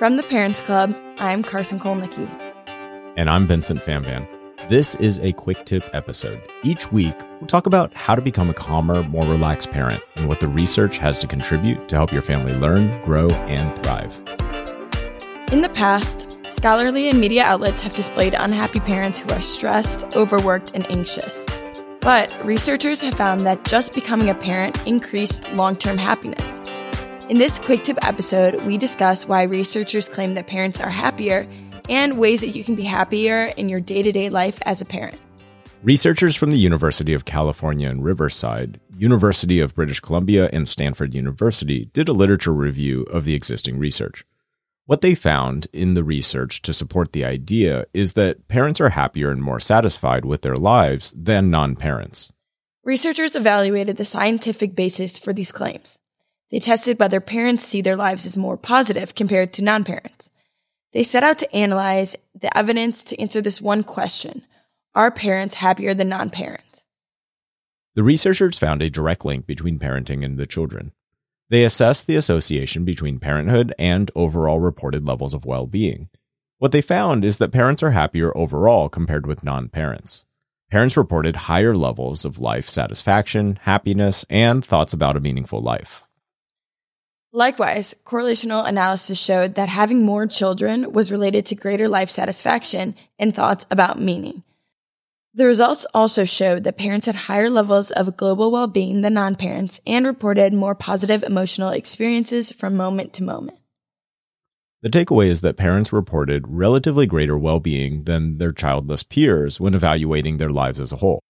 From the Parents Club, I'm Carson Kolnicki. And I'm Vincent Fanvan. This is a quick tip episode. Each week, we'll talk about how to become a calmer, more relaxed parent and what the research has to contribute to help your family learn, grow, and thrive. In the past, scholarly and media outlets have displayed unhappy parents who are stressed, overworked, and anxious. But researchers have found that just becoming a parent increased long term happiness. In this quick tip episode, we discuss why researchers claim that parents are happier and ways that you can be happier in your day to day life as a parent. Researchers from the University of California in Riverside, University of British Columbia, and Stanford University did a literature review of the existing research. What they found in the research to support the idea is that parents are happier and more satisfied with their lives than non parents. Researchers evaluated the scientific basis for these claims. They tested whether parents see their lives as more positive compared to non parents. They set out to analyze the evidence to answer this one question Are parents happier than non parents? The researchers found a direct link between parenting and the children. They assessed the association between parenthood and overall reported levels of well being. What they found is that parents are happier overall compared with non parents. Parents reported higher levels of life satisfaction, happiness, and thoughts about a meaningful life. Likewise, correlational analysis showed that having more children was related to greater life satisfaction and thoughts about meaning. The results also showed that parents had higher levels of global well being than non parents and reported more positive emotional experiences from moment to moment. The takeaway is that parents reported relatively greater well being than their childless peers when evaluating their lives as a whole.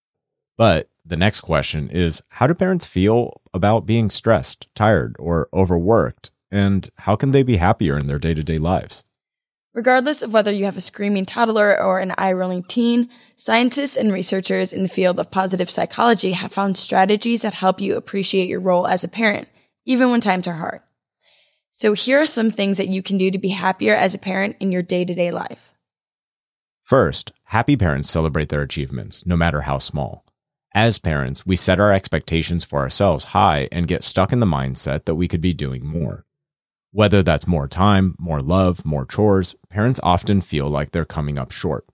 But the next question is how do parents feel about being stressed, tired, or overworked? And how can they be happier in their day to day lives? Regardless of whether you have a screaming toddler or an eye rolling teen, scientists and researchers in the field of positive psychology have found strategies that help you appreciate your role as a parent, even when times are hard. So, here are some things that you can do to be happier as a parent in your day to day life. First, happy parents celebrate their achievements, no matter how small. As parents, we set our expectations for ourselves high and get stuck in the mindset that we could be doing more. Whether that's more time, more love, more chores, parents often feel like they're coming up short.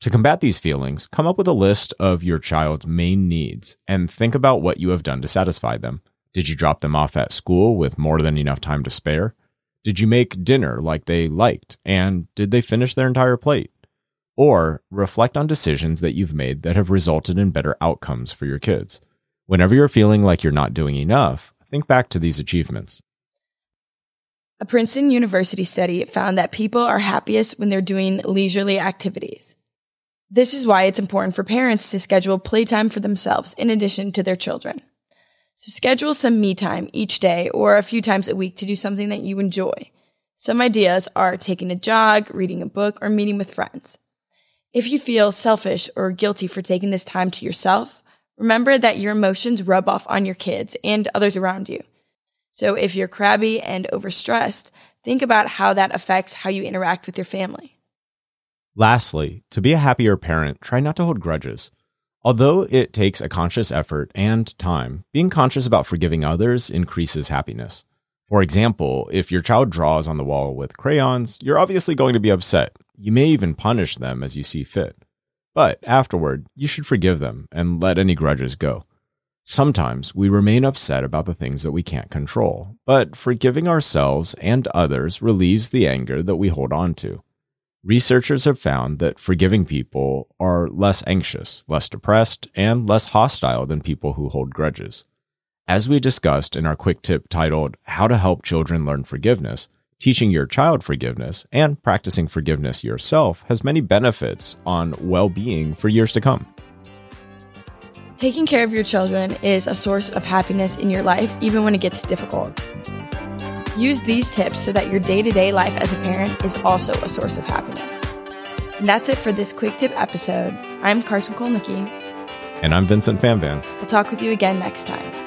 To combat these feelings, come up with a list of your child's main needs and think about what you have done to satisfy them. Did you drop them off at school with more than enough time to spare? Did you make dinner like they liked? And did they finish their entire plate? Or reflect on decisions that you've made that have resulted in better outcomes for your kids. Whenever you're feeling like you're not doing enough, think back to these achievements. A Princeton University study found that people are happiest when they're doing leisurely activities. This is why it's important for parents to schedule playtime for themselves in addition to their children. So schedule some me time each day or a few times a week to do something that you enjoy. Some ideas are taking a jog, reading a book, or meeting with friends. If you feel selfish or guilty for taking this time to yourself, remember that your emotions rub off on your kids and others around you. So if you're crabby and overstressed, think about how that affects how you interact with your family. Lastly, to be a happier parent, try not to hold grudges. Although it takes a conscious effort and time, being conscious about forgiving others increases happiness. For example, if your child draws on the wall with crayons, you're obviously going to be upset you may even punish them as you see fit. But afterward, you should forgive them and let any grudges go. Sometimes we remain upset about the things that we can't control, but forgiving ourselves and others relieves the anger that we hold on to. Researchers have found that forgiving people are less anxious, less depressed, and less hostile than people who hold grudges. As we discussed in our quick tip titled How to Help Children Learn Forgiveness, Teaching your child forgiveness and practicing forgiveness yourself has many benefits on well being for years to come. Taking care of your children is a source of happiness in your life, even when it gets difficult. Use these tips so that your day to day life as a parent is also a source of happiness. And that's it for this quick tip episode. I'm Carson Kolnicki. And I'm Vincent Fanvan. We'll talk with you again next time.